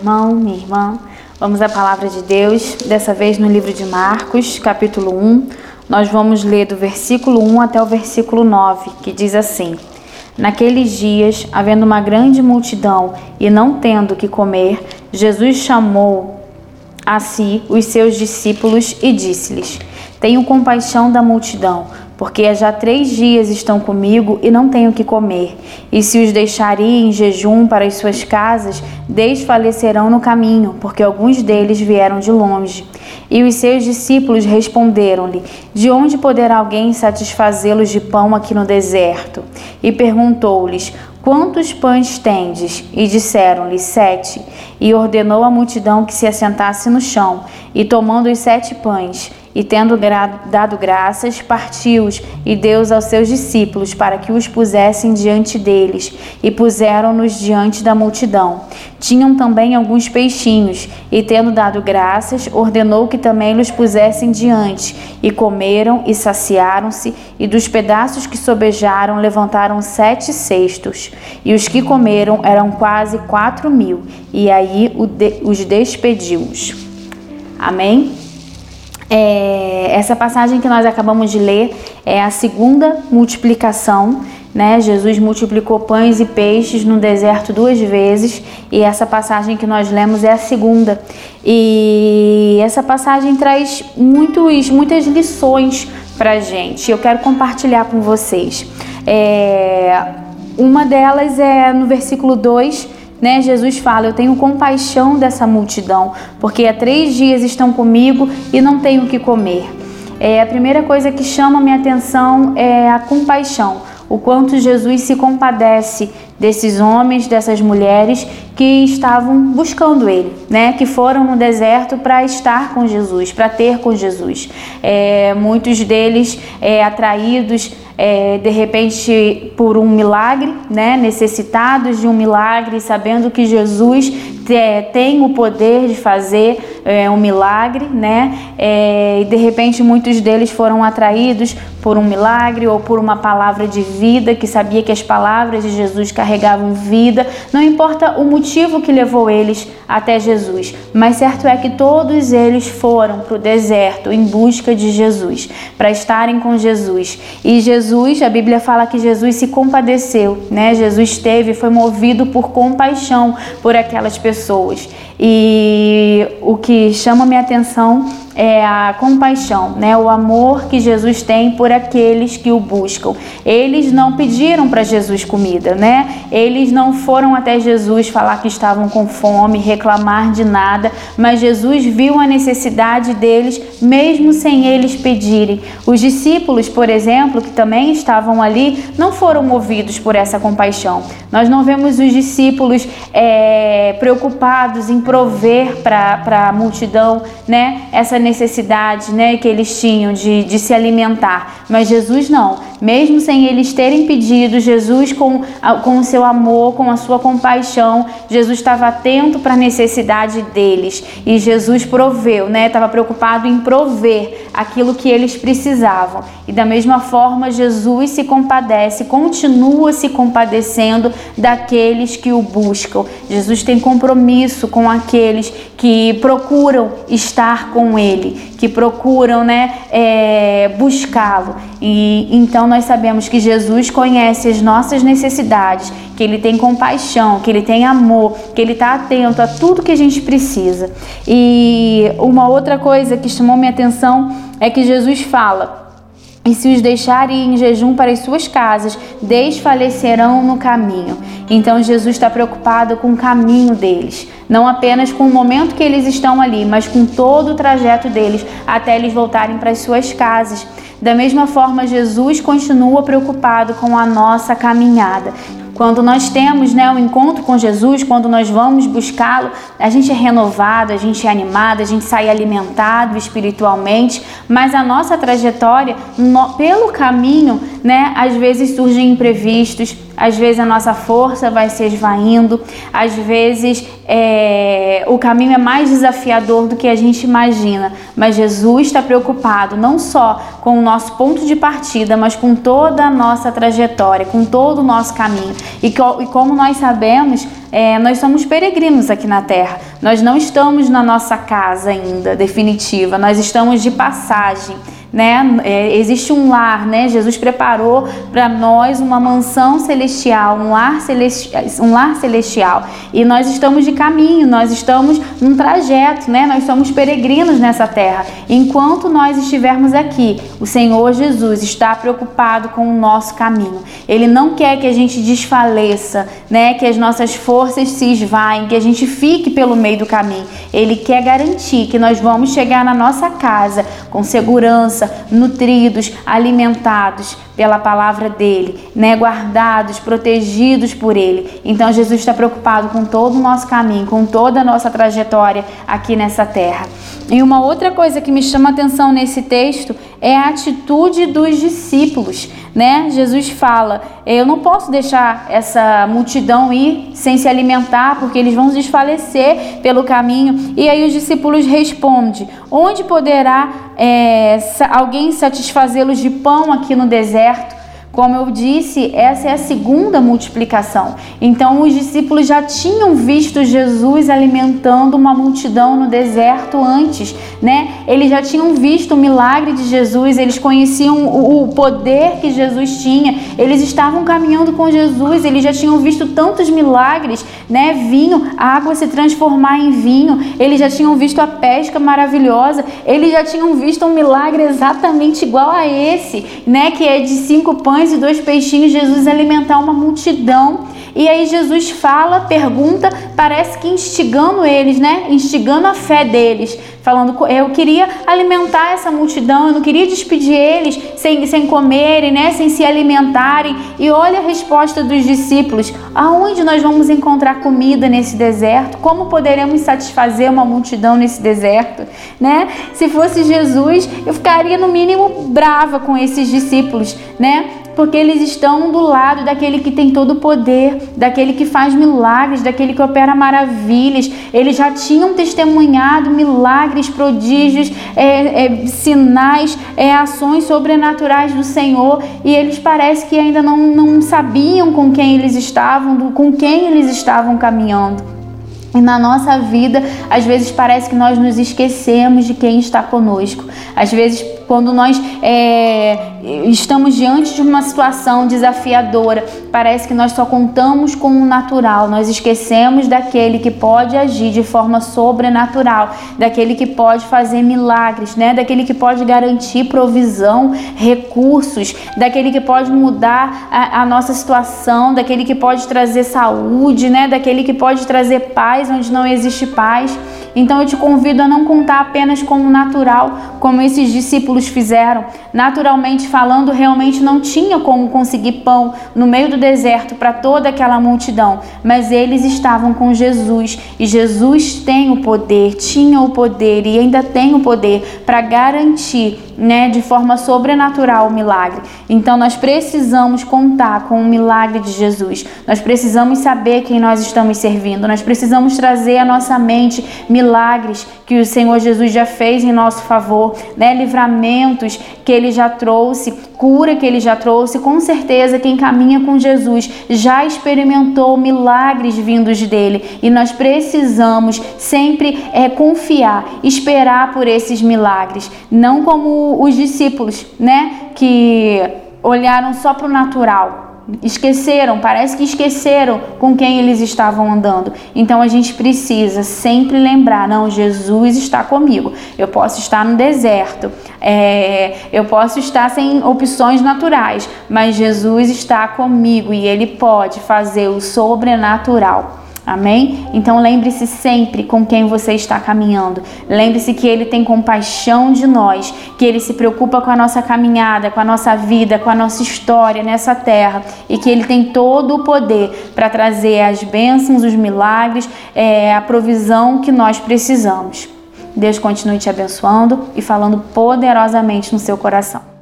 irmão, minha irmã. Vamos à palavra de Deus, dessa vez no livro de Marcos, capítulo 1. Nós vamos ler do versículo 1 até o versículo 9, que diz assim: Naqueles dias, havendo uma grande multidão e não tendo que comer, Jesus chamou a si os seus discípulos e disse-lhes: Tenho compaixão da multidão porque já três dias estão comigo e não tenho que comer. E se os deixar ir em jejum para as suas casas, desfalecerão no caminho, porque alguns deles vieram de longe. E os seus discípulos responderam-lhe: De onde poderá alguém satisfazê-los de pão aqui no deserto? E perguntou-lhes: Quantos pães tendes? E disseram-lhe: Sete. E ordenou à multidão que se assentasse no chão. E tomando os sete pães, e tendo dado graças, partiu-os e deu-os aos seus discípulos para que os pusessem diante deles, e puseram-nos diante da multidão. Tinham também alguns peixinhos, e tendo dado graças, ordenou que também los pusessem diante, e comeram e saciaram-se, e dos pedaços que sobejaram levantaram sete cestos, e os que comeram eram quase quatro mil, e aí os despediu-os. Amém? É, essa passagem que nós acabamos de ler é a segunda multiplicação. Né? Jesus multiplicou pães e peixes no deserto duas vezes e essa passagem que nós lemos é a segunda. E essa passagem traz muitos, muitas lições para gente. Eu quero compartilhar com vocês. É, uma delas é no versículo 2 né? Jesus fala: Eu tenho compaixão dessa multidão, porque há três dias estão comigo e não tenho o que comer. É, a primeira coisa que chama minha atenção é a compaixão, o quanto Jesus se compadece desses homens, dessas mulheres que estavam buscando ele, né? Que foram no deserto para estar com Jesus, para ter com Jesus. É, muitos deles é, atraídos é, de repente por um milagre, né? necessitados de um milagre, sabendo que Jesus tem o poder de fazer é, um milagre, né? É, e de repente muitos deles foram atraídos por um milagre ou por uma palavra de vida, que sabia que as palavras de Jesus carregavam vida. Não importa o motivo que levou eles até Jesus, mas certo é que todos eles foram para o deserto em busca de Jesus, para estarem com Jesus. E Jesus, a Bíblia fala que Jesus se compadeceu, né? Jesus teve, foi movido por compaixão por aquelas pessoas pessoas. E o que chama minha atenção é a compaixão, né? O amor que Jesus tem por aqueles que o buscam. Eles não pediram para Jesus comida, né? Eles não foram até Jesus falar que estavam com fome, reclamar de nada, mas Jesus viu a necessidade deles mesmo sem eles pedirem. Os discípulos, por exemplo, que também estavam ali, não foram movidos por essa compaixão. Nós não vemos os discípulos é, preocupados em prover para a multidão, né? Essa necessidade necessidade né, que eles tinham de, de se alimentar. Mas Jesus não. Mesmo sem eles terem pedido, Jesus, com, com o seu amor, com a sua compaixão, Jesus estava atento para a necessidade deles. E Jesus proveu, né? Estava preocupado em prover aquilo que eles precisavam. E da mesma forma, Jesus se compadece, continua se compadecendo daqueles que o buscam. Jesus tem compromisso com aqueles que procuram estar com Ele, que procuram né, é, buscá-lo. E então nós sabemos que Jesus conhece as nossas necessidades, que Ele tem compaixão, que Ele tem amor, que Ele está atento a tudo que a gente precisa. E uma outra coisa que chamou minha atenção é que Jesus fala e se os deixarem em jejum para as suas casas, desfalecerão no caminho. Então Jesus está preocupado com o caminho deles, não apenas com o momento que eles estão ali, mas com todo o trajeto deles até eles voltarem para as suas casas. Da mesma forma, Jesus continua preocupado com a nossa caminhada. Quando nós temos né, o um encontro com Jesus, quando nós vamos buscá-lo, a gente é renovado, a gente é animado, a gente sai alimentado espiritualmente, mas a nossa trajetória, no, pelo caminho, né, às vezes surgem imprevistos, às vezes a nossa força vai se esvaindo, às vezes é, o caminho é mais desafiador do que a gente imagina. Mas Jesus está preocupado não só com o nosso ponto de partida, mas com toda a nossa trajetória, com todo o nosso caminho. E, co e como nós sabemos, é, nós somos peregrinos aqui na terra. Nós não estamos na nossa casa ainda definitiva, nós estamos de passagem né? É, existe um lar, né? Jesus preparou para nós uma mansão celestial, um lar celestial, um lar celestial. E nós estamos de caminho, nós estamos num trajeto, né? Nós somos peregrinos nessa terra. Enquanto nós estivermos aqui, o Senhor Jesus está preocupado com o nosso caminho. Ele não quer que a gente desfaleça, né? Que as nossas forças se esvaem, que a gente fique pelo meio do caminho. Ele quer garantir que nós vamos chegar na nossa casa com segurança nutridos, alimentados pela palavra dele, né? guardados, protegidos por ele. Então Jesus está preocupado com todo o nosso caminho, com toda a nossa trajetória aqui nessa terra. E uma outra coisa que me chama atenção nesse texto é a atitude dos discípulos, né? Jesus fala: "Eu não posso deixar essa multidão ir sem se alimentar, porque eles vão desfalecer pelo caminho". E aí os discípulos respondem: "Onde poderá é, alguém satisfazê-los de pão aqui no deserto?" Como eu disse, essa é a segunda multiplicação. Então, os discípulos já tinham visto Jesus alimentando uma multidão no deserto antes, né? Eles já tinham visto o milagre de Jesus, eles conheciam o poder que Jesus tinha, eles estavam caminhando com Jesus, eles já tinham visto tantos milagres, né? Vinho, água se transformar em vinho, eles já tinham visto a pesca maravilhosa, eles já tinham visto um milagre exatamente igual a esse, né? Que é de cinco pães pães e dois peixinhos, Jesus alimentar uma multidão. E aí Jesus fala, pergunta, parece que instigando eles, né? Instigando a fé deles, falando, eu queria alimentar essa multidão, eu não queria despedir eles sem, sem comerem, né? Sem se alimentarem. E olha a resposta dos discípulos: aonde nós vamos encontrar comida nesse deserto? Como poderemos satisfazer uma multidão nesse deserto, né? Se fosse Jesus, eu ficaria no mínimo brava com esses discípulos, né? porque eles estão do lado daquele que tem todo o poder, daquele que faz milagres, daquele que opera maravilhas. Eles já tinham testemunhado milagres, prodígios, é, é, sinais, é, ações sobrenaturais do Senhor e eles parece que ainda não, não sabiam com quem eles estavam, com quem eles estavam caminhando. E na nossa vida, às vezes parece que nós nos esquecemos de quem está conosco. Às vezes, quando nós é, estamos diante de uma situação desafiadora, parece que nós só contamos com o natural, nós esquecemos daquele que pode agir de forma sobrenatural, daquele que pode fazer milagres, né? daquele que pode garantir provisão, recursos, daquele que pode mudar a, a nossa situação, daquele que pode trazer saúde, né? daquele que pode trazer paz onde não existe paz. Então eu te convido a não contar apenas como natural, como esses discípulos fizeram. Naturalmente falando, realmente não tinha como conseguir pão no meio do deserto para toda aquela multidão, mas eles estavam com Jesus e Jesus tem o poder, tinha o poder e ainda tem o poder para garantir, né, de forma sobrenatural o milagre. Então nós precisamos contar com o milagre de Jesus. Nós precisamos saber quem nós estamos servindo. Nós precisamos trazer à nossa mente milagres que o Senhor Jesus já fez em nosso favor, né? livramentos que ele já trouxe, cura que ele já trouxe. Com certeza, quem caminha com Jesus já experimentou milagres vindos dele e nós precisamos sempre é, confiar, esperar por esses milagres, não os discípulos, né? Que olharam só para o natural esqueceram, parece que esqueceram com quem eles estavam andando. Então a gente precisa sempre lembrar: não, Jesus está comigo. Eu posso estar no deserto, é, eu posso estar sem opções naturais, mas Jesus está comigo e Ele pode fazer o sobrenatural. Amém? Então lembre-se sempre com quem você está caminhando. Lembre-se que Ele tem compaixão de nós, que Ele se preocupa com a nossa caminhada, com a nossa vida, com a nossa história nessa terra e que Ele tem todo o poder para trazer as bênçãos, os milagres, é, a provisão que nós precisamos. Deus continue te abençoando e falando poderosamente no seu coração.